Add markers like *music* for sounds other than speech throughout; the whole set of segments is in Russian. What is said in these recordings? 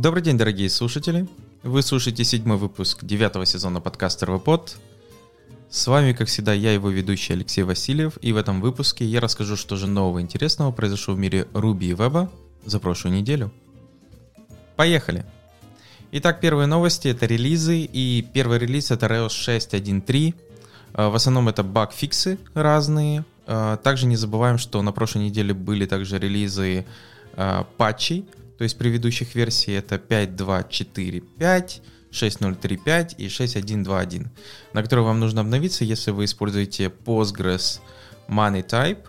Добрый день, дорогие слушатели. Вы слушаете седьмой выпуск девятого сезона подкаста РВПод. С вами, как всегда, я, его ведущий Алексей Васильев, и в этом выпуске я расскажу, что же нового интересного произошло в мире Руби и Веба за прошлую неделю. Поехали! Итак, первые новости — это релизы, и первый релиз — это Rails 6.1.3. Э, в основном это баг-фиксы разные. Э, также не забываем, что на прошлой неделе были также релизы э, патчей, то есть предыдущих версий это 5.2.4.5, 6.0.3.5 и 6.1.2.1, на которые вам нужно обновиться, если вы используете Postgres Money Type,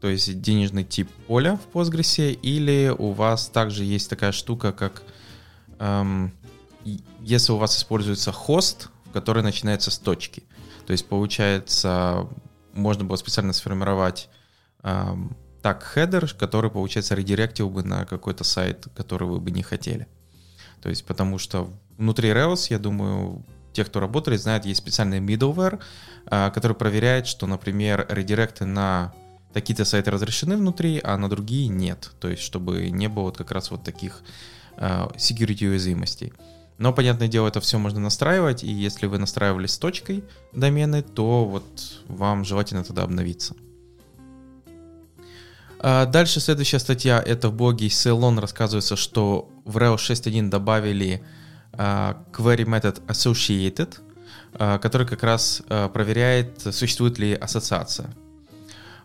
то есть денежный тип поля в Postgres, или у вас также есть такая штука, как эм, если у вас используется хост, который начинается с точки. То есть, получается, можно было специально сформировать эм, так хедер, который, получается, редиректил бы на какой-то сайт, который вы бы не хотели. То есть, потому что внутри Rails, я думаю, те, кто работает, знают, есть специальный middleware, э, который проверяет, что, например, редиректы на такие-то сайты разрешены внутри, а на другие нет. То есть, чтобы не было вот как раз вот таких э, security уязвимостей. Но, понятное дело, это все можно настраивать, и если вы настраивали с точкой домены, то вот вам желательно тогда обновиться. А дальше следующая статья, это в блоге Ceylon рассказывается, что в Rails 6.1 добавили uh, query method associated, uh, который как раз проверяет, существует ли ассоциация.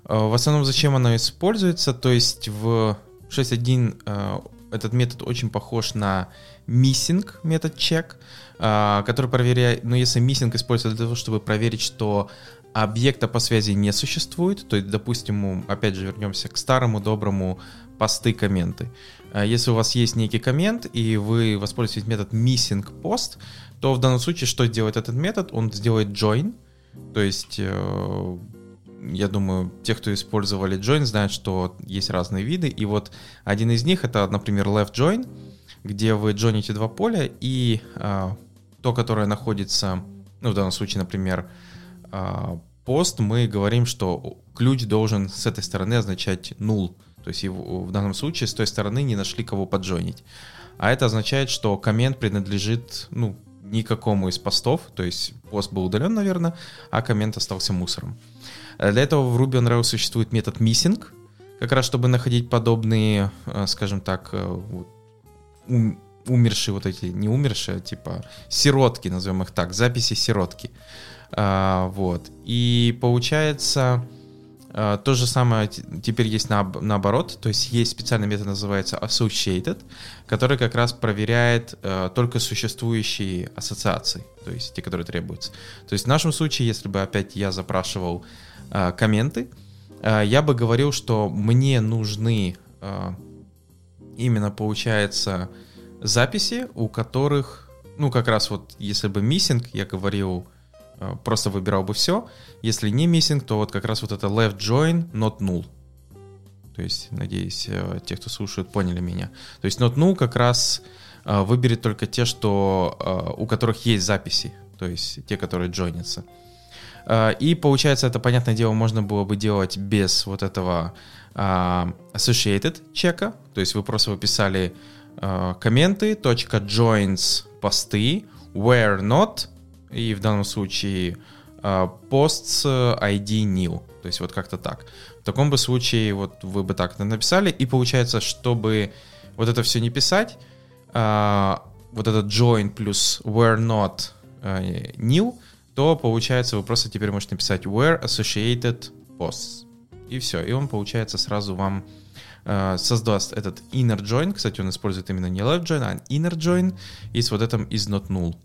В основном зачем она используется, то есть в 6.1 этот метод очень похож на missing метод check, а, который проверяет, но если missing используется для того, чтобы проверить, что объекта по связи не существует, то есть, допустим, опять же вернемся к старому доброму посты комменты. А, если у вас есть некий коммент, и вы воспользуетесь метод missing post, то в данном случае что делает этот метод? Он сделает join, то есть э, я думаю, те, кто использовали join, знают, что есть разные виды. И вот один из них это, например, left join, где вы джоните два поля, и э, то, которое находится, ну, в данном случае, например, э, пост, мы говорим, что ключ должен с этой стороны означать null. То есть его, в данном случае с той стороны не нашли кого поджойнить. А это означает, что коммент принадлежит, ну, никакому из постов, то есть пост был удален, наверное, а коммент остался мусором. Для этого в Ruby on Rails существует метод missing, как раз чтобы находить подобные, э, скажем так, э, умершие вот эти, не умершие, а типа сиротки, назовем их так, записи сиротки. А, вот. И получается, а, то же самое теперь есть на, наоборот, то есть есть специальный метод, называется associated, который как раз проверяет а, только существующие ассоциации, то есть те, которые требуются. То есть в нашем случае, если бы опять я запрашивал а, комменты, а, я бы говорил, что мне нужны а, именно, получается, записи, у которых, ну, как раз вот, если бы миссинг, я говорил, просто выбирал бы все. Если не миссинг, то вот как раз вот это left join, not null. То есть, надеюсь, э, те, кто слушают, поняли меня. То есть not null как раз э, выберет только те, что, у которых есть записи, то есть те, которые джойнятся. И получается, это, понятное дело, можно было бы делать без вот этого associated чека, то есть вы просто выписали Э, комменты, точка .joins посты, where not, и в данном случае uh, posts ID new. То есть вот как-то так. В таком бы случае вот вы бы так написали, и получается, чтобы вот это все не писать, uh, вот этот join плюс where not uh, new, то получается вы просто теперь можете написать where associated posts. И все. И он получается сразу вам Э, создаст этот inner join, кстати, он использует именно не left join, а inner join, и с вот этим is not null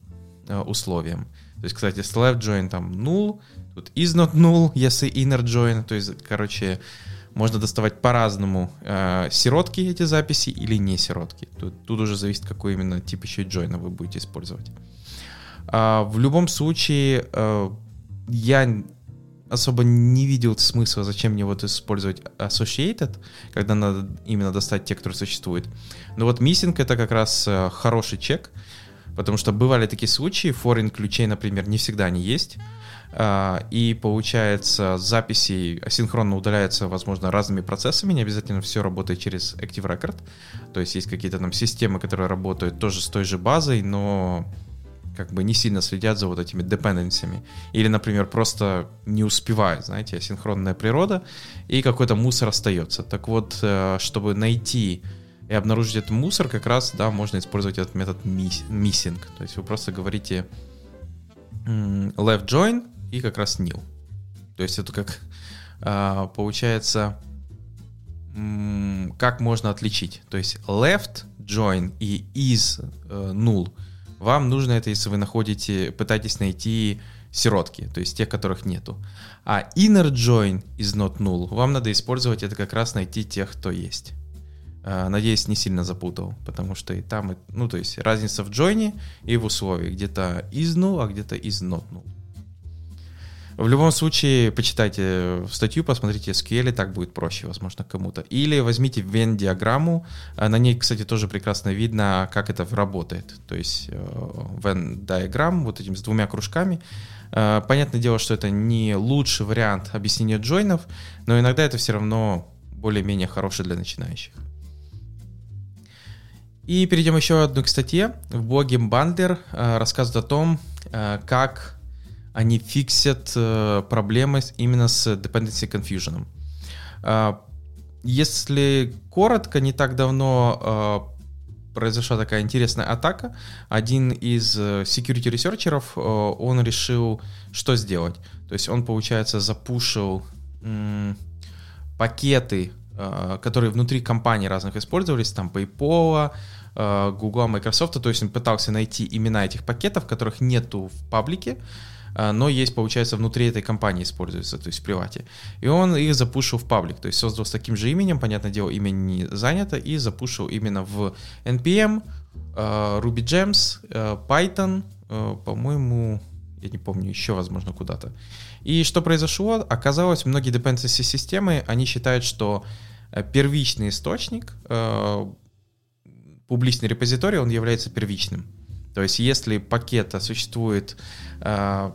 э, условием. То есть, кстати, с left join там null, тут is not null, если inner join, то есть, короче, можно доставать по-разному э, сиротки эти записи или не сиротки. Тут, тут уже зависит, какой именно тип еще джойна вы будете использовать. А, в любом случае, э, я особо не видел смысла, зачем мне вот использовать associated, когда надо именно достать те, которые существуют. Но вот missing это как раз э, хороший чек, Потому что бывали такие случаи, foreign ключей, например, не всегда они есть. А, и получается, записи асинхронно удаляются, возможно, разными процессами, не обязательно все работает через Active Record. То есть есть какие-то там системы, которые работают тоже с той же базой, но как бы не сильно следят за вот этими депенденциями. Или, например, просто не успевают, знаете, асинхронная природа, и какой-то мусор остается. Так вот, э, чтобы найти и обнаружить этот мусор, как раз, да, можно использовать этот метод missing. То есть вы просто говорите left join и как раз nil. То есть это как а, получается, как можно отличить. То есть left join и is э, null. Вам нужно это, если вы находите, пытаетесь найти сиротки, то есть тех, которых нету. А inner join is not null. Вам надо использовать это как раз найти тех, кто есть. Э, надеюсь, не сильно запутал, потому что и там, и, ну, то есть разница в джойне и в условии. Где-то null, а где-то null. В любом случае, почитайте статью, посмотрите SQL, так будет проще, возможно, кому-то. Или возьмите Venn-диаграмму, э, на ней, кстати, тоже прекрасно видно, как это работает. То есть э, Venn-диаграмм вот этим с двумя кружками. Понятное дело, что это не лучший вариант объяснения джойнов, но иногда это все равно более-менее хороший для начинающих. И перейдем еще одну к статье. В блоге Bundler э, рассказывают о том, э, как они фиксят э, проблемы именно с dependency confusion. Если коротко, не так давно произошла такая интересная атака. Один из security researcher ов, он решил что сделать. То есть он, получается, запушил пакеты которые внутри компаний разных использовались, там PayPal, э, Google, Microsoft, то есть он пытался найти имена этих пакетов, которых нету в паблике, э, но есть, получается, внутри этой компании используются, то есть в привате. И он их запушил в паблик, то есть создал с таким же именем, понятное дело, имя не занято, и запушил именно в NPM, Ruby Gems, Python, по-моему, я не помню, еще, возможно, куда-то. И что произошло? Оказалось, многие dependency системы, они считают, что э, первичный источник, э, публичный репозиторий, он является первичным. То есть если пакета существует э,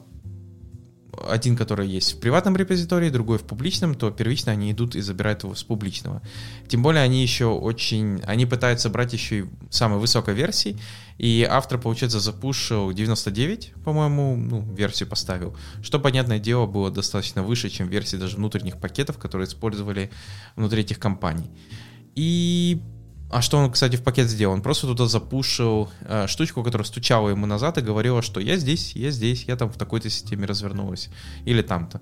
один, который есть в приватном репозитории, другой в публичном, то первично они идут и забирают его с публичного. Тем более они еще очень, они пытаются брать еще и самой высокой версии, и автор, получается, запушил 99, по-моему, ну, версию поставил, что, понятное дело, было достаточно выше, чем версии даже внутренних пакетов, которые использовали внутри этих компаний. И а что он, кстати, в пакет сделал? Он просто туда запушил э, штучку, которая стучала ему назад и говорила, что я здесь, я здесь, я там в такой-то системе развернулась. Или там-то.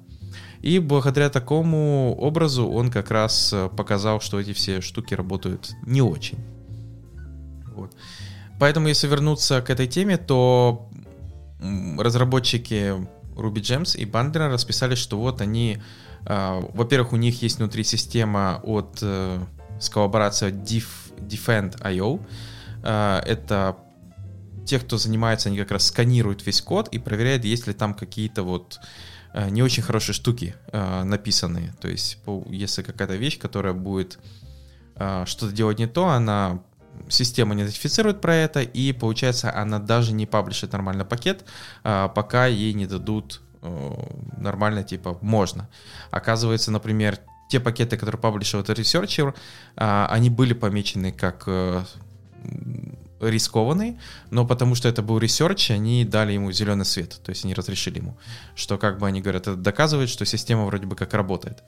И благодаря такому образу он как раз э, показал, что эти все штуки работают не очень. Вот. Поэтому, если вернуться к этой теме, то разработчики Ruby Gems и Bandera расписали, что вот они, э, во-первых, у них есть внутри система от э, с коллаборацией Diff Defend.io. А, это те, кто занимается, они как раз сканируют весь код и проверяют, есть ли там какие-то вот а, не очень хорошие штуки а, написанные. То есть, если какая-то вещь, которая будет что-то делать не то, она система не идентифицирует про это, и получается, она даже не паблишит нормально пакет, пока ей не дадут нормально, типа, можно. Оказывается, например, те пакеты, которые паблишил этот researcher, они были помечены как э, рискованный, но потому что это был research, они дали ему зеленый свет, то есть они разрешили ему, что как бы они говорят, это доказывает, что система вроде бы как работает.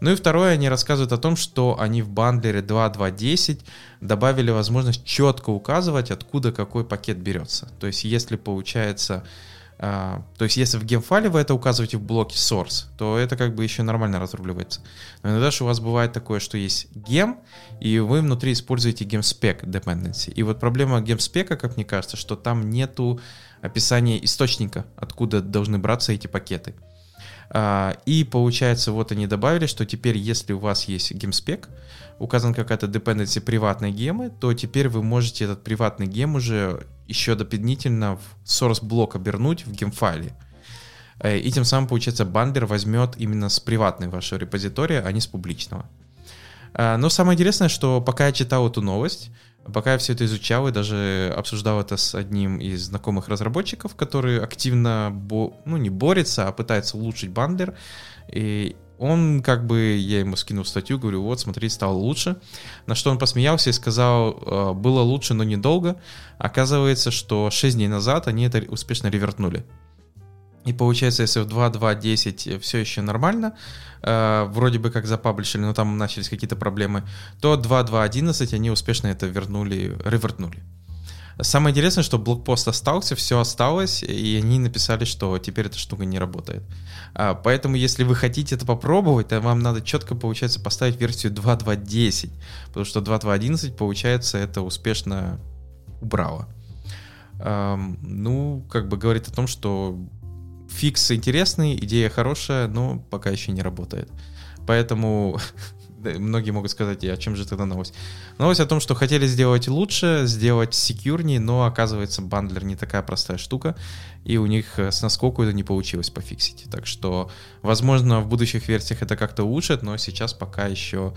Ну и второе, они рассказывают о том, что они в бандлере 2.2.10 добавили возможность четко указывать, откуда какой пакет берется. То есть если получается а, то есть, если в гемфайле вы это указываете в блоке source, то это как бы еще нормально разруливается. Но иногда же у вас бывает такое, что есть гем, и вы внутри используете gemspec dependency. И вот проблема gemspec, как мне кажется, что там нету описания источника, откуда должны браться эти пакеты. А, и получается, вот они добавили, что теперь, если у вас есть гемспек, указан какая-то dependency приватной гемы, то теперь вы можете этот приватный гем уже еще дополнительно в source блок обернуть в гемфайле. Э, и тем самым, получается, бандер возьмет именно с приватной вашей репозитории, а не с публичного. А, но самое интересное, что пока я читал эту новость, пока я все это изучал и даже обсуждал это с одним из знакомых разработчиков, который активно, бо, ну не борется, а пытается улучшить бандлер, и он как бы, я ему скинул статью, говорю, вот, смотри, стало лучше. На что он посмеялся и сказал, «Э, было лучше, но недолго. Оказывается, что 6 дней назад они это успешно ревертнули. И получается, если в 2.2.10 все еще нормально, э, вроде бы как запаблишили, но там начались какие-то проблемы, то 2.2.11 они успешно это вернули, ревертнули. Самое интересное, что блокпост остался, все осталось, и они написали, что теперь эта штука не работает. А, поэтому, если вы хотите это попробовать, то вам надо четко, получается, поставить версию 2.2.10, потому что 2.2.11, получается, это успешно убрало. Ну, как бы говорит о том, что фикс интересный, идея хорошая, но пока еще не работает. Поэтому *laughs* многие могут сказать, а чем же тогда новость? Новость о том, что хотели сделать лучше, сделать секьюрнее, но оказывается бандлер не такая простая штука, и у них э, с наскоку это не получилось пофиксить. Так что, возможно, в будущих версиях это как-то улучшит, но сейчас пока еще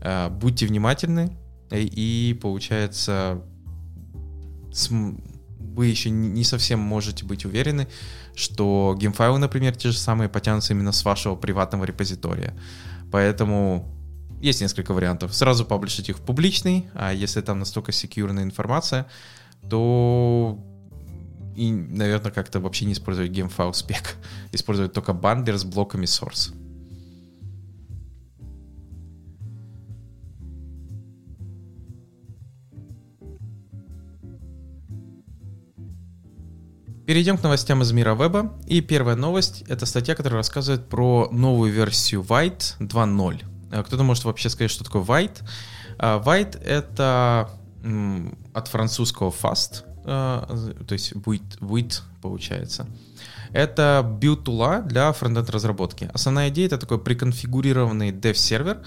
э, будьте внимательны, и, и получается вы еще не совсем можете быть уверены, что геймфайлы, например, те же самые потянутся именно с вашего приватного репозитория. Поэтому есть несколько вариантов. Сразу паблишить их в публичный, а если там настолько секьюрная информация, то и, наверное, как-то вообще не использовать GameFile спек. *laughs* Использовать только бандлер с блоками source. Перейдем к новостям из мира веба. И первая новость — это статья, которая рассказывает про новую версию White 2.0. Э, кто-то может вообще сказать, что такое White. А, White — это от французского fast, э, то есть будет, будет получается. Это build-тула для фронтенд разработки. Основная идея — это такой приконфигурированный dev-сервер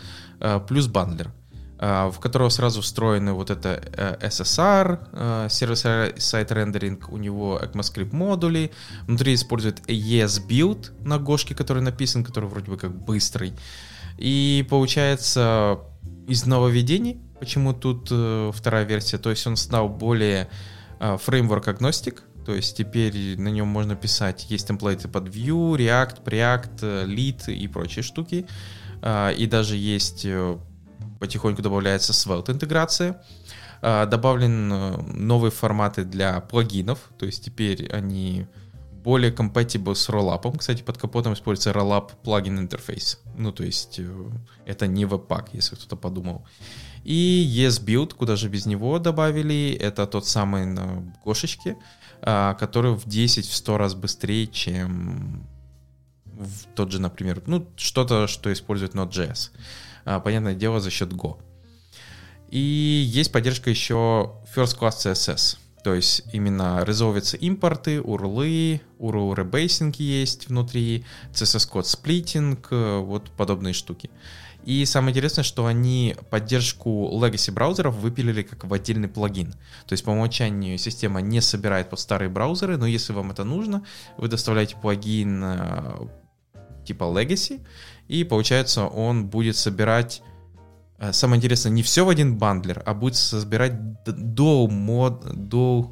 плюс бандлер в которого сразу встроены вот это SSR, сервис-сайт рендеринг, у него ECMAScript модули, внутри использует ES build на гошке, который написан, который вроде бы как быстрый, и получается из нововведений, почему тут э, вторая версия, то есть он стал более э, фреймворк агностик, то есть теперь на нем можно писать, есть темплейты под Vue, React, Preact, э, Lead и прочие штуки. Э, и даже есть, э, потихоньку добавляется Svelte интеграция. Э, добавлен э, новые форматы для плагинов, то есть теперь они более compatible с роллапом. Кстати, под капотом используется роллап плагин интерфейс. Ну, то есть э, это не webpack, если кто-то подумал. И ESBuild, куда же без него добавили, это тот самый на гошечке, а, который в 10 в 100 раз быстрее, чем в тот же, например, ну, что-то, что использует Node.js. А, понятное дело, за счет Go. И есть поддержка еще First Class CSS. То есть именно резолвятся импорты, урлы, URL rebasing есть внутри, CSS-код сплитинг, э, вот подобные штуки. И самое интересное, что они поддержку legacy браузеров выпилили как в отдельный плагин. То есть по умолчанию система не собирает под старые браузеры, но если вам это нужно, вы доставляете плагин э, типа legacy, и получается он будет собирать Э, самое интересное, не все в один бандлер, а будет собирать до мод, до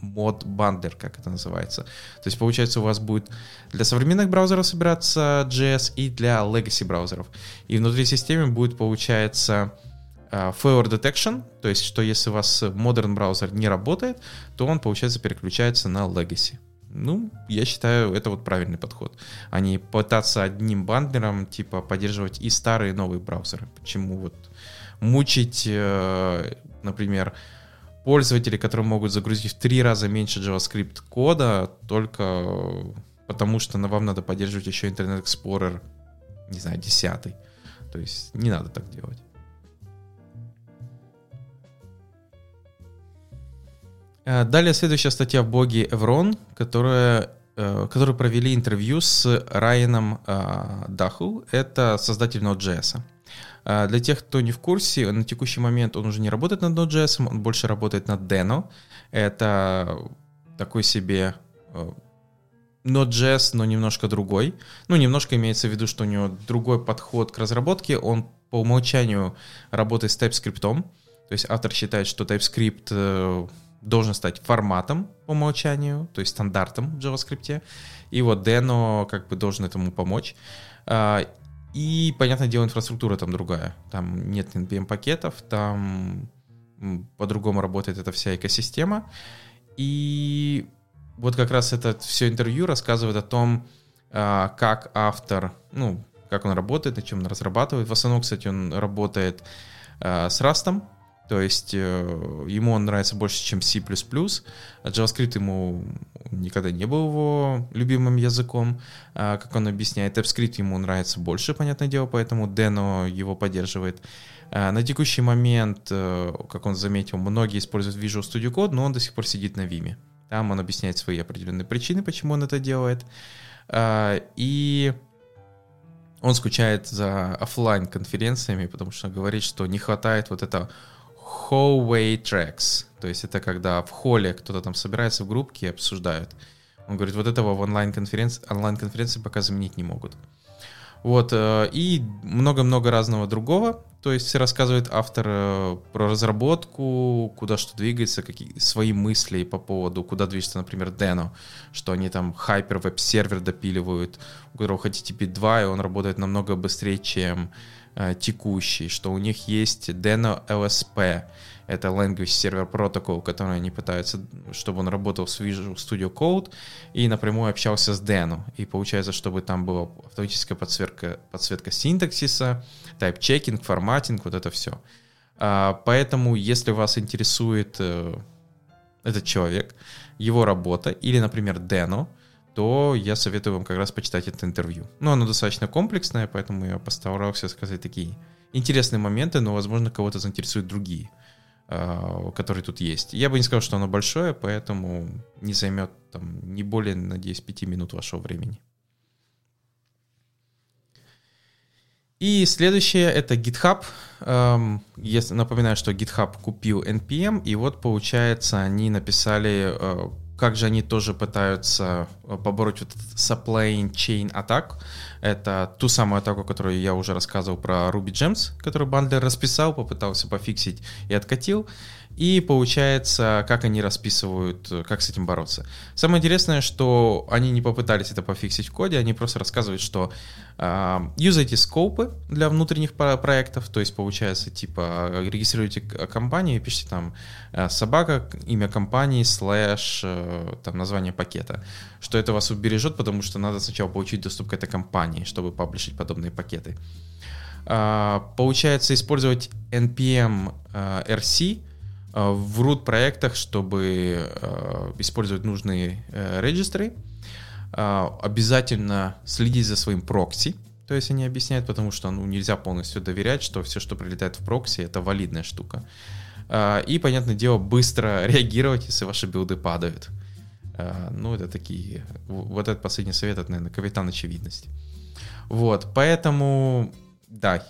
мод бандлер, как это называется. То есть, получается, у вас будет для современных браузеров собираться JS и для legacy браузеров. И внутри системы будет, получается, uh, failure detection, то есть, что если у вас modern браузер не работает, то он, получается, переключается на legacy. Ну, я считаю, это вот правильный подход. А не пытаться одним бандлером, типа, поддерживать и старые, и новые браузеры. Почему вот мучить, э, например, пользователей, которые могут загрузить в три раза меньше JavaScript кода, только потому что вам надо поддерживать еще Internet Explorer, не знаю, десятый. То есть не надо так делать. Далее следующая статья в блоге Evron, которая э, которые провели интервью с Райаном э, Даху, это создатель Node.js. Для тех, кто не в курсе, на текущий момент он уже не работает над Node.js, он больше работает над Deno. Это такой себе Node.js, но немножко другой. Ну, немножко имеется в виду, что у него другой подход к разработке. Он по умолчанию работает с TypeScript. То есть автор считает, что TypeScript э, должен стать форматом по умолчанию, то есть стандартом в JavaScript. И вот Deno как бы должен этому помочь. А, и, понятное дело, инфраструктура там другая. Там нет NPM-пакетов, там по-другому работает эта вся экосистема. И вот как раз это все интервью рассказывает о том, а, как автор, ну, как он работает, на чем он разрабатывает. В основном, кстати, он работает а, с Rust, то есть э, ему он нравится больше, чем C++. А JavaScript ему никогда не был его любимым языком, как он объясняет. TypeScript ему нравится больше, понятное дело, поэтому Deno его поддерживает. На текущий момент, э, как он заметил, многие используют Visual Studio Code, но он до сих пор сидит на Vime. Там он объясняет свои определенные причины, почему он это делает. А, и он скучает за офлайн конференциями, потому что говорит, что не хватает вот это hallway tracks. То есть это когда в холле кто-то там собирается в группке и обсуждают. Он говорит, вот этого в онлайн-конференции, онлайн-конференции пока заменить не могут. Вот, э, и много-много разного другого. То есть рассказывает автор э, про разработку, куда что двигается, какие свои мысли по поводу, куда движется, например, Deno, что они там Hyper Web сервер допиливают, у которого HTTP 2, и он работает намного быстрее, чем текущий, что у них есть Deno LSP, это Language Server Protocol, который они пытаются, чтобы он работал с Visual Studio Code и напрямую общался с Deno. И получается, чтобы там была автоматическая подсветка, подсветка синтаксиса, тайп-чекинг, форматинг, вот это все. А, поэтому, если вас интересует э, этот человек, его работа или, например, Deno, то я советую вам как раз почитать это интервью. Ну, оно достаточно комплексное, поэтому я постарался сказать такие интересные моменты, но, возможно, кого-то заинтересуют другие. А, который тут есть. Я бы не сказал, что оно большое, поэтому не займет там не более, надеюсь, 5 минут вашего времени. И следующее это GitHub. Я напоминаю, что GitHub купил NPM, и вот получается они написали, э, как же они тоже пытаются э, побороть вот этот supply chain атак. Это ту самую атаку, которую я уже рассказывал про Ruby Gems, которую Бандлер расписал, попытался пофиксить и откатил. И получается, как они расписывают, как с этим бороться. Самое интересное, что они не попытались это пофиксить в коде, они просто рассказывают, что э, юзайте скопы для внутренних проектов, то есть получается, типа, регистрируйте компанию и пишите там э, собака, имя компании, слэш, э, там, название пакета, что это вас убережет, потому что надо сначала получить доступ к этой компании, чтобы паблишить подобные пакеты. Э, получается, использовать npm э, rc, Э, в root проектах, чтобы э, использовать нужные э, регистры. Обязательно следить за своим прокси, то есть они объясняют, потому что ну, нельзя полностью доверять, что все, что прилетает в прокси, это валидная штука. И, понятное дело, быстро *laughs* реагировать, если ваши билды падают. Ну, это такие... Вот этот последний совет, это, наверное, капитан очевидности. Вот, поэтому, да,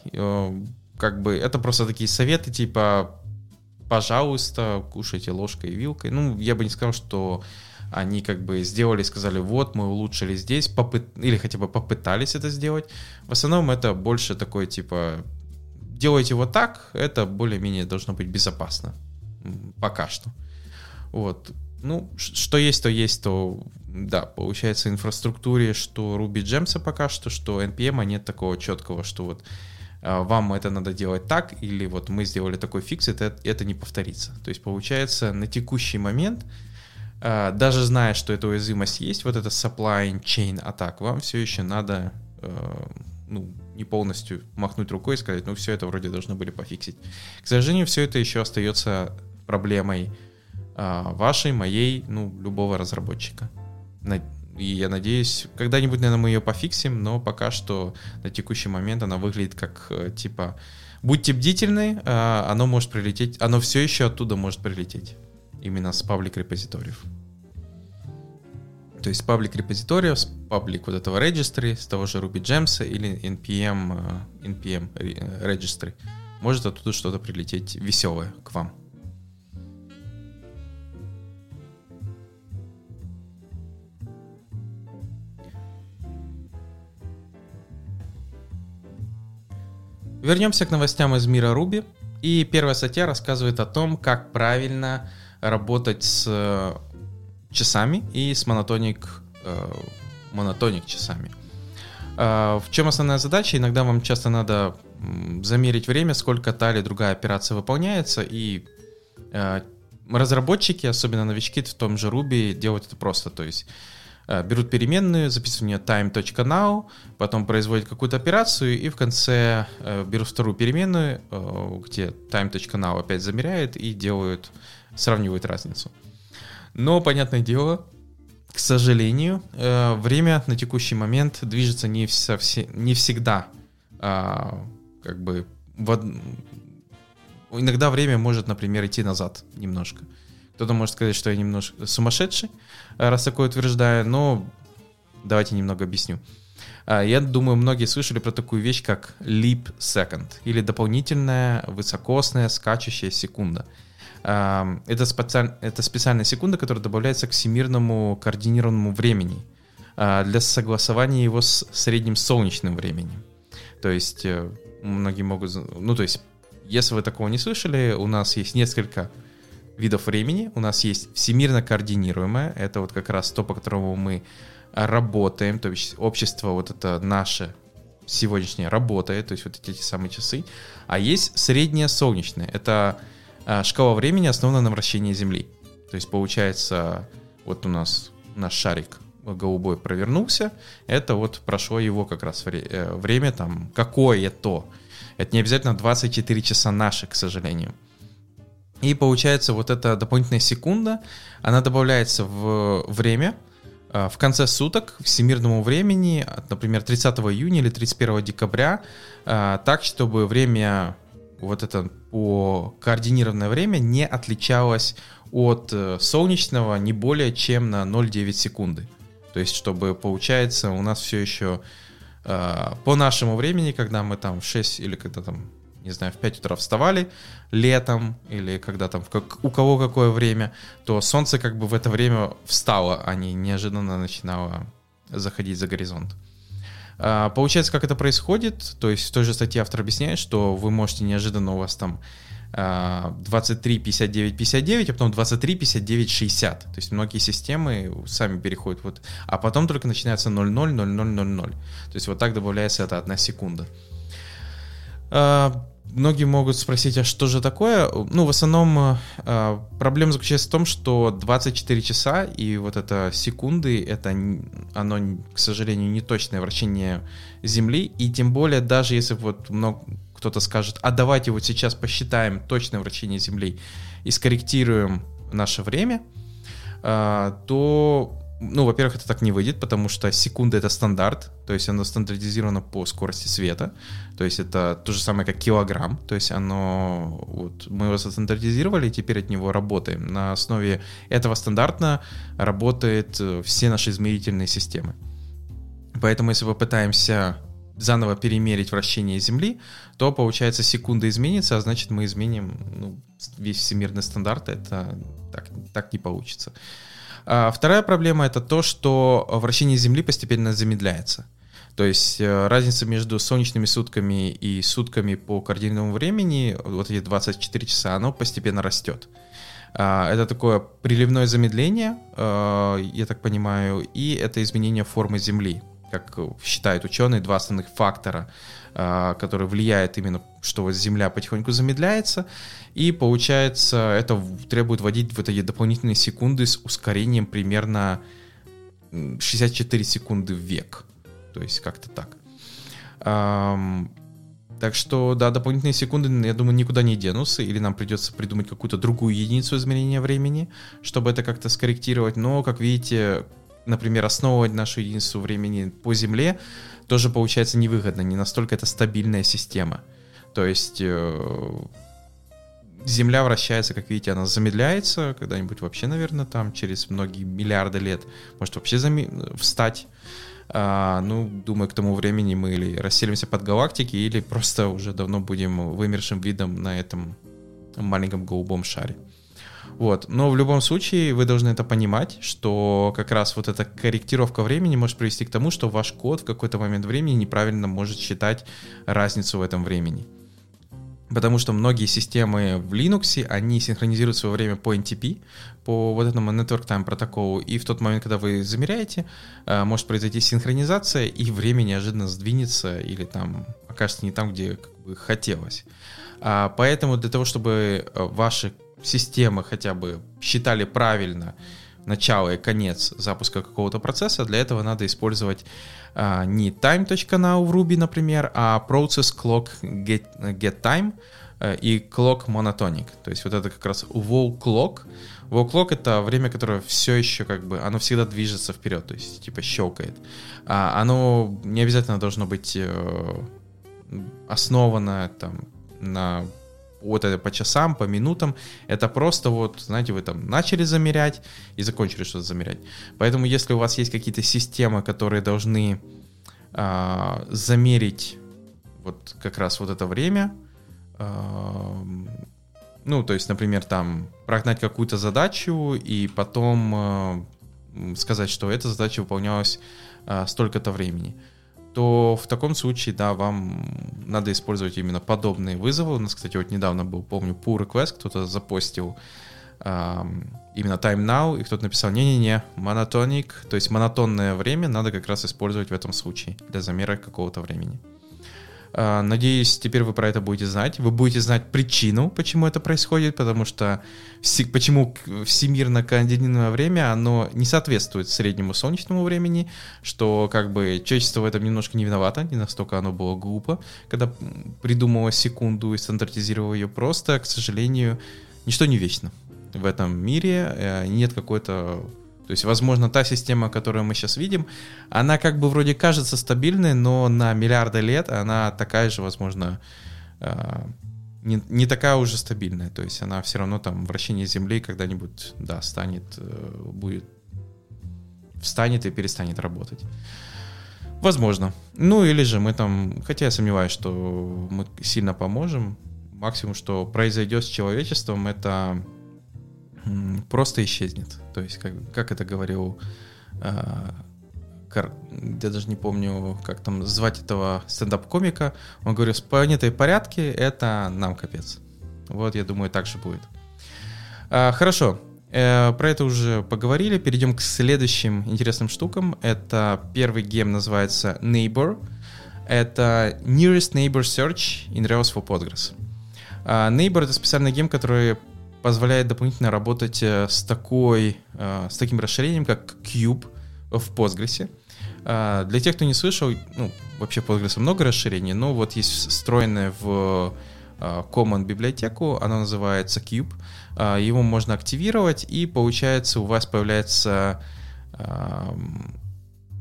как бы это просто такие советы, типа, пожалуйста, кушайте ложкой и вилкой. Ну, я бы не сказал, что они как бы сделали, сказали, вот, мы улучшили здесь, попыт... или хотя бы попытались это сделать. В основном это больше такое, типа, делайте вот так, это более-менее должно быть безопасно. Пока что. Вот. Ну, что есть, то есть, то, да, получается, инфраструктуре, что Ruby Gems пока что, что NPM, нет такого четкого, что вот вам это надо делать так, или вот мы сделали такой фикс, это, это не повторится. То есть получается на текущий момент, а, даже зная, что эта уязвимость есть, вот это supply chain атак, вам все еще надо а, ну, не полностью махнуть рукой и сказать, ну все это вроде должны были пофиксить. К сожалению, все это еще остается проблемой вашей, моей, ну, любого разработчика. И я надеюсь, когда-нибудь, наверное, мы ее пофиксим, но пока что на текущий момент она выглядит как, э, типа, будьте бдительны, а, оно может прилететь, оно все еще оттуда может прилететь. Именно с паблик репозиториев. То есть паблик репозиториев, паблик вот этого registry, с того же Ruby Gems или npm, э, npm registry. Может оттуда что-то прилететь веселое к вам. Вернемся к новостям из мира Руби. И первая статья рассказывает о том, как правильно работать с э, часами и с монотоник, э, монотоник часами. Э, в чем основная задача? Иногда вам часто надо замерить время, сколько та или другая операция выполняется, и разработчики, особенно новички в том же Ruby, делают это просто. То есть Э, берут переменную, записывают в нее time.now, потом производят какую-то операцию и в конце э, берут вторую переменную, э, где time.now опять замеряет и делают, сравнивают разницу. Но, понятное дело, к сожалению, время на текущий момент движется не, совсем, не всегда а, как бы в, иногда время может, например, идти назад немножко. Кто-то может сказать, что я немножко сумасшедший, э, раз такое утверждаю, но давайте немного объясню. А, я думаю, многие слышали про такую вещь, как leap second, или дополнительная высокосная скачущая секунда. А, это, специаль... это специальная секунда, которая добавляется к всемирному координированному времени а, для согласования его с средним солнечным временем. То есть э, многие могут... Ну, то есть, если вы такого не слышали, у нас есть несколько видов времени. У нас есть всемирно координируемое, это вот как раз то, по которому мы работаем, то есть общество вот это наше сегодняшнее работает, то есть вот эти самые часы. А есть среднее солнечное, это а, шкала времени, основана на вращении Земли. То есть получается, вот у нас наш шарик голубой провернулся, это вот прошло его как раз э, время там какое-то. Это не обязательно 24 часа наши, к сожалению. И получается вот эта дополнительная секунда, она добавляется в время, а, в конце суток всемирному времени, например, 30 июня или 31 декабря, а, так, чтобы время, вот это по координированное время не отличалось от э, солнечного не более чем на 0,9 секунды. То есть, чтобы, получается, у нас все еще а, по нашему времени, когда мы там в 6 или когда там не знаю, в 5 утра вставали летом или когда там, как, у кого какое время, то солнце как бы в это время встало, а не неожиданно начинало заходить за горизонт. А, получается, как это происходит, то есть в той же статье автор объясняет, что вы можете неожиданно у вас там 23, 59, 59, а потом 23, 59, 60. То есть многие системы сами переходят вот, а потом только начинается 00, 00, 00. То есть вот так добавляется это одна секунда. Многие могут спросить, а что же такое? Ну, в основном э, проблема заключается в том, что 24 часа и вот это секунды, это оно, к сожалению, не точное вращение Земли, и тем более даже если вот много, кто-то скажет, а давайте вот сейчас посчитаем точное вращение Земли и скорректируем наше время, э, то ну, во-первых, это так не выйдет, потому что секунда — это стандарт, то есть оно стандартизировано по скорости света, то есть это то же самое, как килограмм, то есть оно, вот, мы его стандартизировали, и теперь от него работаем. На основе этого стандарта работают э, все наши измерительные системы. Поэтому, если мы пытаемся заново перемерить вращение Земли, то, получается, секунда изменится, а значит, мы изменим ну, весь всемирный стандарт, это так, так не получится. А вторая проблема это то, что вращение Земли постепенно замедляется. То есть э, разница между солнечными сутками и сутками по координатному времени, вот эти 24 часа, оно постепенно растет. А, это такое приливное замедление, э, я так понимаю, и это изменение формы Земли как считают ученые, два основных фактора, а, которые влияют именно, что вот Земля потихоньку замедляется, и получается, это требует вводить в эти дополнительные секунды с ускорением примерно 64 секунды в век. То есть как-то так. Так что, да, дополнительные секунды, я думаю, никуда не денутся, или нам придется придумать какую-то другую единицу измерения времени, чтобы это как-то скорректировать. Но, как видите, например, основывать нашу единицу времени по Земле, тоже получается невыгодно, не настолько это стабильная система. То есть э, Земля вращается, как видите, она замедляется, когда-нибудь вообще, наверное, там через многие миллиарды лет может вообще зам... встать. А, ну, думаю, к тому времени мы или расселимся под галактики, или просто уже давно будем вымершим видом на этом маленьком голубом шаре. Вот. Но в любом случае вы должны это понимать, что как раз вот эта корректировка времени может привести к тому, что ваш код в какой-то момент времени неправильно может считать разницу в этом времени. Потому что многие системы в Linux, они синхронизируют свое время по NTP, по вот этому Network Time протоколу, и в тот момент, когда вы замеряете, э, может произойти синхронизация, и время неожиданно сдвинется или там окажется не там, где как бы хотелось. А, поэтому для того, чтобы э, ваши системы хотя бы считали правильно начало и конец запуска какого-то процесса, для этого надо использовать а, не time.now в Ruby, например, а process clock get, get time э, и clock monotonic. То есть вот это как раз wall clock. Wall clock это время, которое все еще как бы, оно всегда движется вперед, то есть типа щелкает. А, оно не обязательно должно быть э, основано там на вот это по часам, по минутам. Это просто вот, знаете, вы там начали замерять и закончили что-то замерять. Поэтому если у вас есть какие-то системы, которые должны э, замерить вот как раз вот это время, э, ну, то есть, например, там прогнать какую-то задачу и потом э, сказать, что эта задача выполнялась э, столько-то времени то в таком случае, да, вам надо использовать именно подобные вызовы. У нас, кстати, вот недавно был, помню, pull request, кто-то запостил именно time now, и кто-то написал, не-не-не, монотоник, то есть монотонное время надо как раз использовать в этом случае для замера какого-то времени. А, надеюсь, теперь вы про это будете знать. Вы будете знать причину, почему это происходит, потому что почему всемирно координированное время, оно не соответствует среднему солнечному времени, что как бы человечество в этом немножко не виновато, не настолько оно было глупо, когда придумало секунду и стандартизировало ее просто, к сожалению, ничто не вечно в этом мире, э, нет какой-то то есть, возможно, та система, которую мы сейчас видим, она как бы вроде кажется стабильной, но на миллиарды лет она такая же, возможно, а, не, не такая уже стабильная. То есть она все равно там вращение Земли когда-нибудь, да, станет, э, будет, встанет и перестанет работать. Возможно. Ну или же мы там, хотя я сомневаюсь, что мы сильно поможем. Максимум, что произойдет с человечеством, это просто исчезнет. То есть, как, как это говорил, э, кар, я даже не помню, как там звать этого стендап-комика, он говорил, с планетой порядки это нам капец. Вот, я думаю, так же будет. А, хорошо, э, про это уже поговорили. Перейдем к следующим интересным штукам. Это первый гем называется Neighbor. Это Nearest Neighbor Search in Rails for Postgres. Neighbor — это специальный гем, который позволяет дополнительно работать э, с, такой, э, с таким расширением, как Cube в Postgres. А, для тех, кто не слышал, ну, вообще в Postgres много расширений, но вот есть встроенное в э, Common библиотеку, оно называется Cube. Его можно активировать, и получается у вас появляется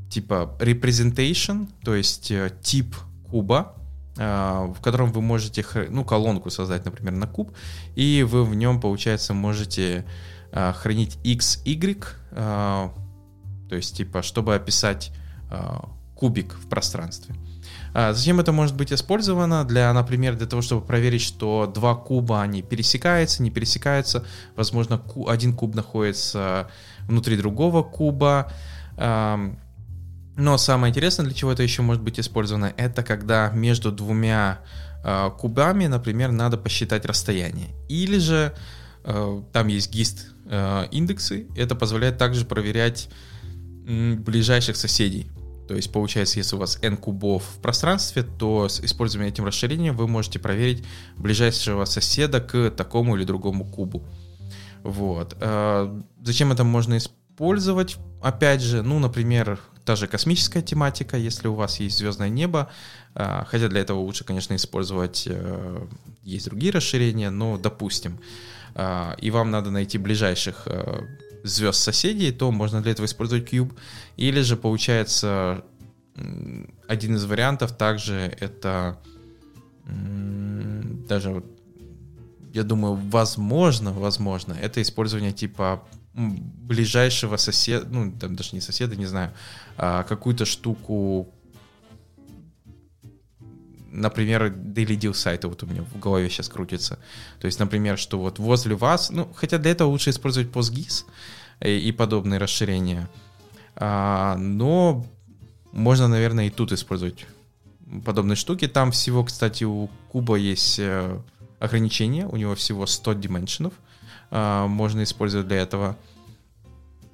типа representation, то есть тип куба, в котором вы можете, ну, колонку создать, например, на куб, и вы в нем, получается, можете а, хранить x, y, а, то есть, типа, чтобы описать кубик в пространстве. Зачем это может быть использовано? Для, например, для того, чтобы проверить, что два куба, они пересекаются, не пересекаются. Возможно, один куб находится внутри другого куба. Но самое интересное, для чего это еще может быть использовано, это когда между двумя э, кубами, например, надо посчитать расстояние. Или же э, там есть гист э, индексы, это позволяет также проверять м, ближайших соседей. То есть, получается, если у вас n кубов в пространстве, то с использованием этим расширением вы можете проверить ближайшего соседа к такому или другому кубу. Вот. Э, зачем это можно использовать? Опять же, ну, например, та же космическая тематика, если у вас есть звездное небо, а, хотя для этого лучше, конечно, использовать, э, есть другие расширения, но, допустим, а, и вам надо найти ближайших э, звезд соседей, то можно для этого использовать Cube. Или же, получается, один из вариантов также это даже я думаю, возможно, возможно, это использование типа ближайшего соседа, ну, там даже не соседа, не знаю, а какую-то штуку например, daily deal сайты вот у меня в голове сейчас крутится. То есть, например, что вот возле вас, ну, хотя для этого лучше использовать PostGIS и, и подобные расширения, а, но можно, наверное, и тут использовать подобные штуки. Там всего, кстати, у Куба есть э, ограничение, у него всего 100 дименшенов, можно использовать для этого.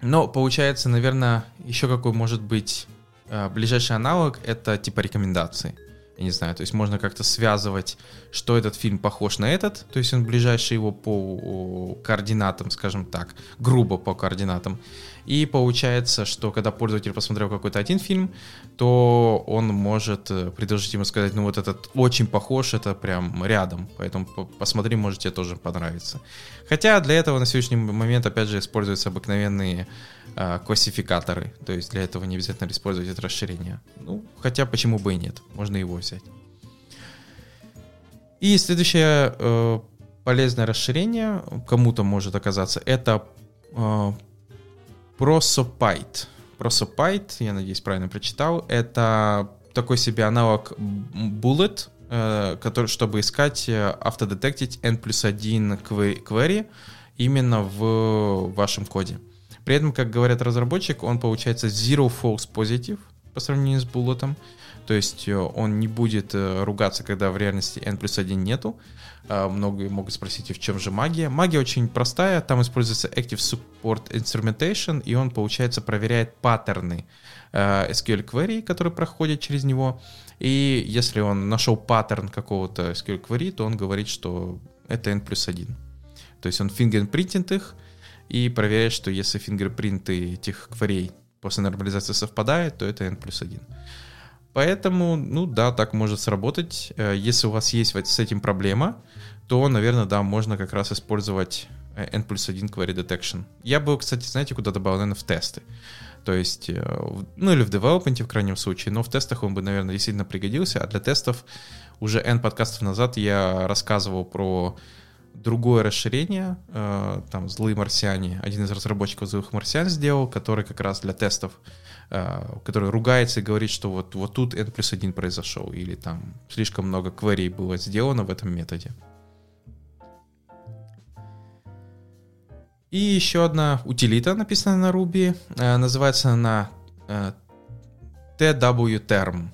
Но получается, наверное, еще какой может быть а, ближайший аналог, это типа рекомендации я не знаю, то есть можно как-то связывать, что этот фильм похож на этот, то есть он ближайший его по координатам, скажем так, грубо по координатам. И получается, что когда пользователь посмотрел какой-то один фильм, то он может э, предложить ему сказать, ну вот этот очень похож, это прям рядом, поэтому посмотри, может тебе тоже понравится. Хотя для этого на сегодняшний момент, опять же, используются обыкновенные э, классификаторы, то есть для этого не обязательно использовать это расширение. Ну, хотя почему бы и нет, можно его взять. И следующее э, полезное расширение кому-то может оказаться, это э, Prosopite. Prosopite, я надеюсь, правильно прочитал, это такой себе аналог Bullet, э, который, чтобы искать, э, автодетектить n плюс 1 query именно в вашем коде. При этом, как говорят разработчик, он получается zero false positive по сравнению с Bullet. То есть э, он не будет ругаться, когда в реальности n плюс 1 нету. А, многие могут спросить, в чем же магия? Магия очень простая, там используется Active Support Instrumentation, и он, получается, проверяет паттерны а, SQL query, которые проходят через него. И если он нашел паттерн какого-то SQL query, то он говорит, что это n плюс 1. То есть он фингерпринтит их и проверяет, что если фингерпринты этих кварей после нормализации совпадают, то это n плюс 1. Поэтому, ну да, так может сработать. Э, если у вас есть с этим проблема, то, наверное, да, можно как раз использовать э, n плюс 1 query detection. Я бы, кстати, знаете, куда добавил, наверное, в тесты. То есть, э, ну или в development в крайнем случае, но в тестах он бы, наверное, действительно пригодился. А для тестов уже N подкастов назад я рассказывал про другое расширение, там, «Злые марсиане». Один из разработчиков «Злых марсиан» сделал, который как раз для тестов Э, который ругается и говорит, что вот, вот тут n плюс 1 произошел, или там слишком много кварей было сделано в этом методе. И еще одна утилита, написанная на Ruby, э, называется она э, TW-term.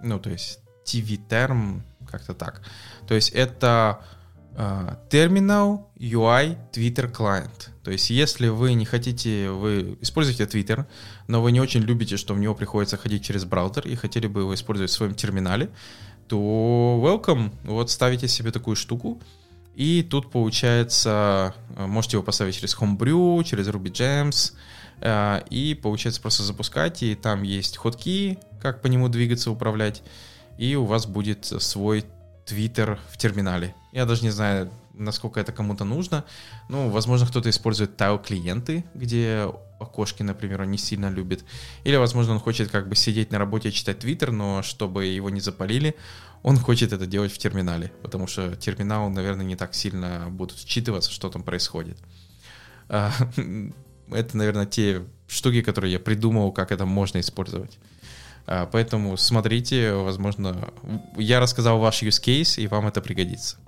Ну, то есть TV-term, как-то так. То есть это Terminal UI Twitter Client. То есть, если вы не хотите, вы используете Twitter, но вы не очень любите, что в него приходится ходить через браузер и хотели бы его использовать в своем терминале, то welcome. Вот ставите себе такую штуку, и тут получается, э, можете его поставить через Homebrew, через Ruby Gems, э, и получается просто запускать, и там есть ходки, как по нему двигаться, управлять, и у вас будет свой Twitter в терминале. Я даже не знаю, насколько это кому-то нужно. Ну, возможно, кто-то использует тайл-клиенты, где окошки, например, он не сильно любит. Или, возможно, он хочет как бы сидеть на работе и читать Твиттер, но чтобы его не запалили, он хочет это делать в терминале, потому что терминал, наверное, не так сильно будут считываться, что там происходит. А, *laughs* это, наверное, те штуки, которые я придумал, как это можно использовать. А, поэтому смотрите, возможно, я рассказал ваш use case, и вам это пригодится.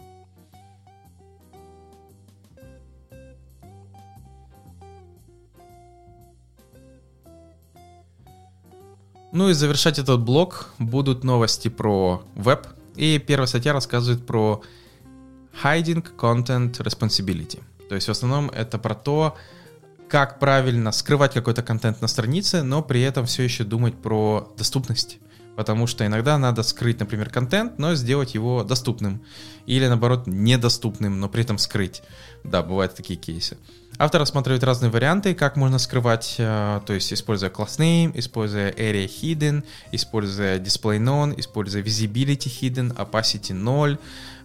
Ну и завершать этот блок будут новости про веб. И первая статья рассказывает про hiding content responsibility. То есть в основном это про то, как правильно скрывать какой-то контент на странице, но при этом все еще думать про доступность. Потому что иногда надо скрыть, например, контент, но сделать его доступным. Или наоборот, недоступным, но при этом скрыть. Да, бывают такие кейсы. Автор рассматривает разные варианты, как можно скрывать, э, то есть используя class name, используя area hidden, используя display none, используя visibility hidden, opacity 0,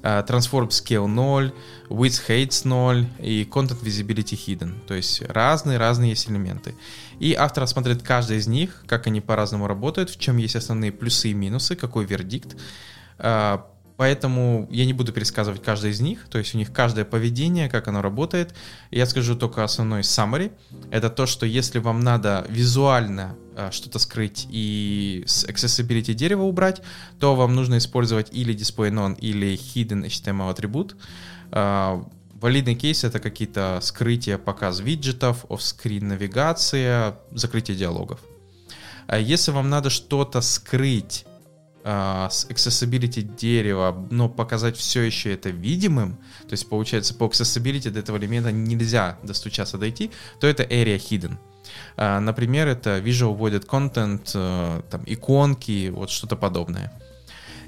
Э, transform Scale 0, Width Heights 0 и Content Visibility Hidden. То есть разные-разные есть элементы. И автор рассмотрит каждый из них, как они по-разному работают, в чем есть основные плюсы и минусы, какой вердикт. Поэтому я не буду пересказывать каждый из них, то есть у них каждое поведение, как оно работает. Я скажу только основной summary. Это то, что если вам надо визуально э, что-то скрыть и с accessibility дерева убрать, то вам нужно использовать или display none, или hidden HTML атрибут. Э, валидный кейс это какие-то скрытия, показ виджетов, off-screen навигация, закрытие диалогов. А если вам надо что-то скрыть с accessibility дерева, но показать все еще это видимым, то есть получается по accessibility до этого элемента нельзя достучаться дойти, то это area hidden. А, например, это visual avoided content, э, там иконки, вот что-то подобное.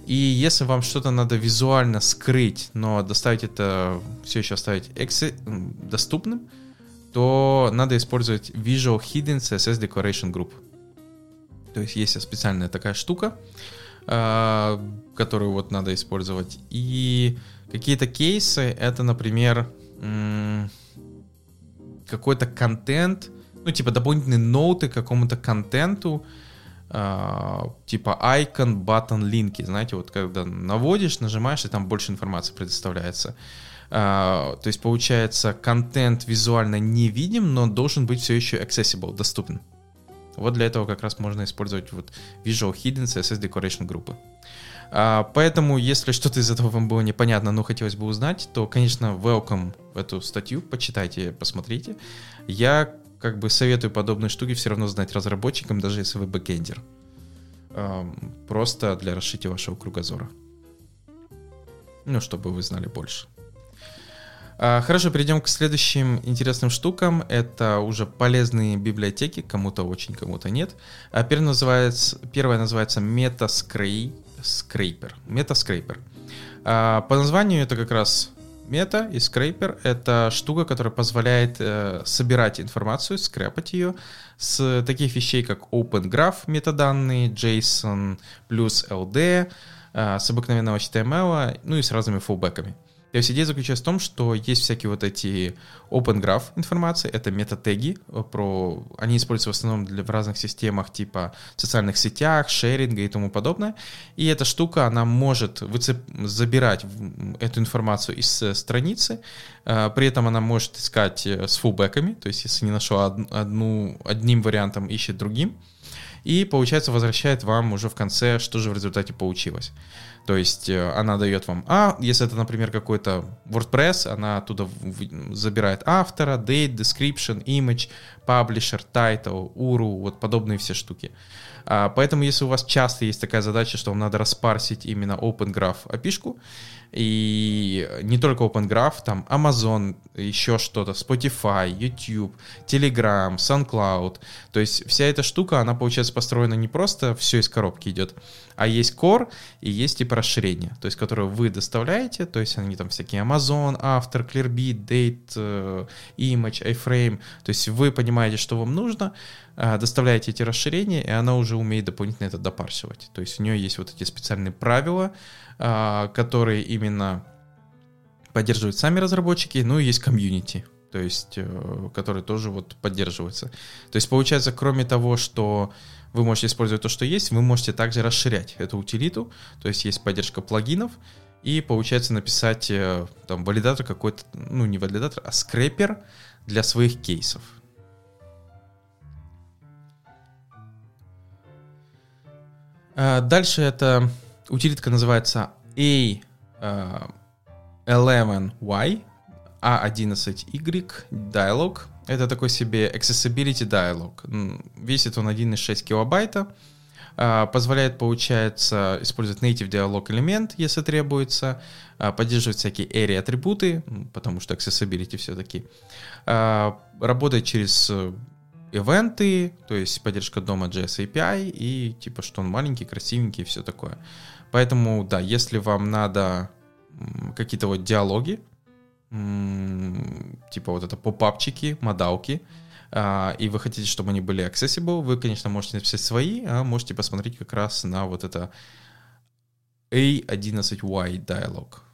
И если вам что-то надо визуально скрыть, но доставить это все еще оставить доступным, то надо использовать Visual Hidden CSS Decoration Group. То есть есть специальная такая штука, а, которую вот надо использовать. И какие-то кейсы, это, например, какой-то контент, ну, типа дополнительные ноуты к какому-то контенту, Uh, типа icon, button, линки, знаете, вот когда наводишь, нажимаешь, и там больше информации предоставляется. Uh, то есть получается, контент визуально не видим, но должен быть все еще accessible, доступен. Вот для этого как раз можно использовать вот Visual Hidden CSS Decoration группы. А, поэтому, если что-то из этого вам было непонятно, но хотелось бы узнать, то, конечно, welcome в эту статью, почитайте, посмотрите. Я как бы советую подобные штуки все равно знать разработчикам, даже если вы бэкендер. А, просто для расширения вашего кругозора. Ну, чтобы вы знали больше. А, хорошо, перейдем к следующим интересным штукам. Это уже полезные библиотеки, кому-то очень, кому-то нет. А первая называется, первая называется Metascraper. Metascraper. А, по названию это как раз Meta и Scraper — это штука, которая позволяет э, собирать информацию, скрепать ее с таких вещей, как Open Graph метаданные, JSON плюс LD, э, с обыкновенного HTML, ну и с разными фулбэками. То есть идея заключается в том, что есть всякие вот эти open graph информации, это метатеги, э, про... они используются в основном для, в разных системах типа социальных сетях, шеринга и тому подобное. И эта штука, она может выцеп... забирать эту информацию из э, страницы, э, при этом она может искать с фулбэками, то есть если не нашел одну, одним вариантом, ищет другим. И, получается, возвращает вам уже в конце, что же в результате получилось. То есть э, она дает вам, а, если это, например, какой-то WordPress, она оттуда забирает автора, date, description, image, publisher, title, URL, вот подобные все штуки. А, поэтому, если у вас часто есть такая задача, что вам надо распарсить именно Open Graph опишку, и не только Open Graph, там Amazon, еще что-то, Spotify, YouTube, Telegram, SoundCloud. То есть вся эта штука, она, получается, построена не просто все из коробки идет, а есть core и есть типа расширение, то есть которые вы доставляете, то есть они там всякие Amazon, After, Clearbit, Date, э, Image, iFrame. То есть вы понимаете, что вам нужно, доставляете эти расширения, и она уже умеет дополнительно это допарсивать. То есть у нее есть вот эти специальные правила, а, которые именно поддерживают сами разработчики, ну и есть комьюнити, то есть, э, которые тоже вот поддерживаются. То есть получается, кроме того, что вы можете использовать то, что есть, вы можете также расширять эту утилиту, то есть есть поддержка плагинов, и получается написать э, там валидатор какой-то, ну не валидатор, а скрепер для своих кейсов. Дальше это утилитка называется A11Y, A11Y Dialog. Это такой себе Accessibility Dialog. Весит он 1,6 килобайта. А, позволяет, получается, использовать native диалог элемент, если требуется, а, поддерживать всякие area атрибуты, потому что accessibility все-таки. Работает через ивенты, то есть поддержка дома JS API и типа, что он маленький, красивенький и все такое. Поэтому, да, если вам надо какие-то вот диалоги, типа вот это попапчики, модалки, а, и вы хотите, чтобы они были accessible, вы, конечно, можете написать свои, а можете посмотреть как раз на вот это A11Y диалог.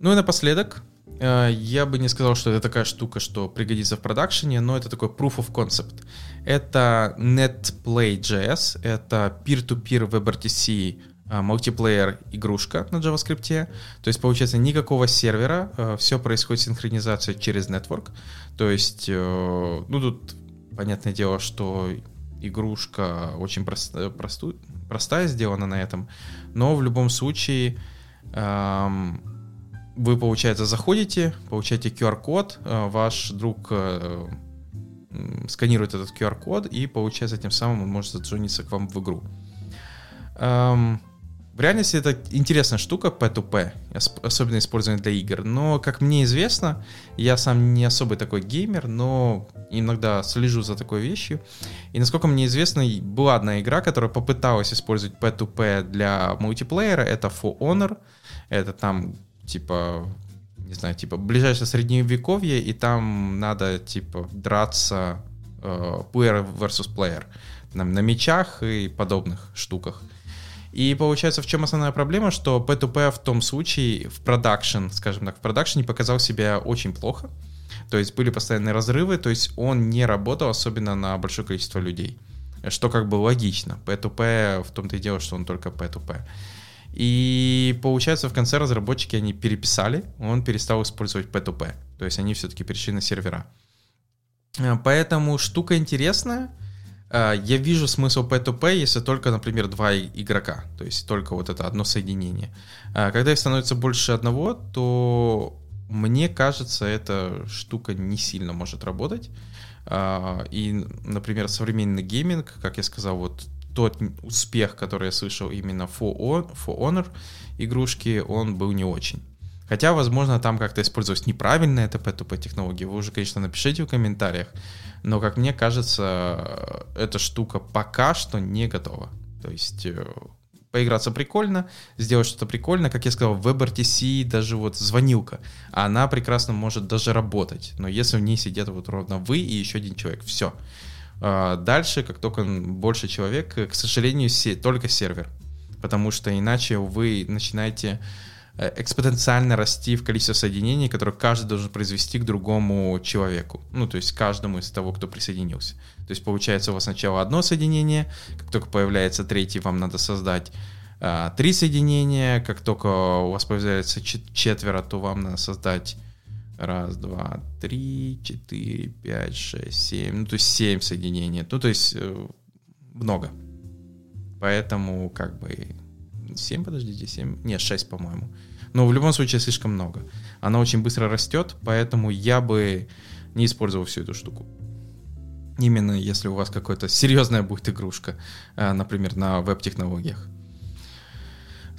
Ну и напоследок, э, я бы не сказал, что это такая штука, что пригодится в продакшене, но это такой proof of concept. Это NetPlay.js, это peer-to-peer WebRTC э, мультиплеер игрушка на JavaScript. То есть, получается, никакого сервера, э, все происходит синхронизация через network. То есть, ну тут понятное дело, что игрушка очень прост, просту, простая сделана на этом, но в любом случае эм, вы, получается, заходите, получаете QR-код, э, ваш друг э, сканирует этот QR-код, и, получается, тем самым он может заджониться к вам в игру. Эм, в реальности это интересная штука P2P, особенно использованная для игр. Но, как мне известно, я сам не особый такой геймер, но иногда слежу за такой вещью. И насколько мне известно, была одна игра, которая попыталась использовать P2P для мультиплеера. Это For Honor. Это там типа, не знаю, типа ближайшее средневековье, и там надо, типа, драться э, player versus player на, на мечах и подобных штуках. И получается, в чем основная проблема, что P2P в том случае в продакшн, скажем так, в продакшене показал себя очень плохо. То есть были постоянные разрывы, то есть он не работал особенно на большое количество людей. Что как бы логично. P2P в том-то и дело, что он только P2P. И получается, в конце разработчики они переписали, он перестал использовать P2P. То есть они все-таки перешли на сервера. Э, поэтому штука интересная. Э, я вижу смысл P2P, если только, например, два игрока, то есть только вот это одно соединение. Э, когда их становится больше одного, то мне кажется, эта штука не сильно может работать. И, например, современный гейминг, как я сказал, вот тот успех, который я слышал именно For, For Honor игрушки, он был не очень. Хотя, возможно, там как-то использовалась неправильная ТП-ТП технология. Вы уже, конечно, напишите в комментариях. Но, как мне кажется, эта штука пока что не готова. То есть э, поиграться прикольно, сделать что-то прикольно. Как я сказал, в WebRTC даже вот звонилка, она прекрасно может даже работать. Но если в ней сидят вот ровно вы и еще один человек, все. А, дальше, как только больше человек, к сожалению, только сервер. Потому что иначе вы начинаете э, экспоненциально расти в количестве соединений, которые каждый должен произвести к другому человеку. Ну, то есть каждому из того, кто присоединился. То есть получается у вас сначала одно соединение, как только появляется третий, вам надо создать а, три соединения, как только у вас появляется четверо, то вам надо создать Раз, два, три, четыре, пять, шесть, семь. Ну, то есть семь соединений. Ну, то есть э, много. Поэтому как бы... Семь, подождите, семь... Нет, шесть, по-моему. Но в любом случае слишком много. Она очень быстро растет, поэтому я бы не использовал всю эту штуку. Именно если у вас какая-то серьезная будет игрушка, э, например, на веб-технологиях.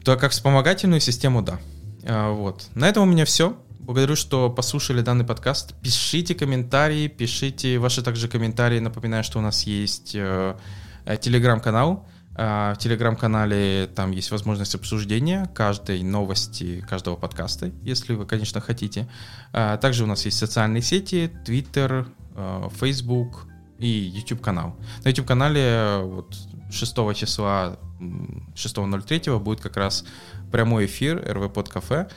То как вспомогательную систему, да. Э, вот. На этом у меня все. Благодарю, что послушали данный подкаст. Пишите комментарии, пишите ваши также комментарии. Напоминаю, что у нас есть э, э телеграм-канал. Э, в телеграм-канале там есть возможность обсуждения каждой новости, каждого подкаста, если вы, конечно, хотите. Э, также у нас есть социальные сети, Twitter, э, Facebook и YouTube-канал. На YouTube-канале э, вот 6 числа 6.03 будет как раз прямой эфир РВ под кафе.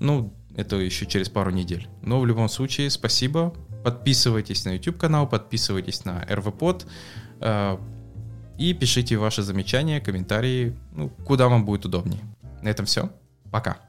Ну, это еще через пару недель. Но в любом случае, спасибо. Подписывайтесь на YouTube канал, подписывайтесь на RVPod э, и пишите ваши замечания, комментарии, ну, куда вам будет удобнее. На этом все. Пока.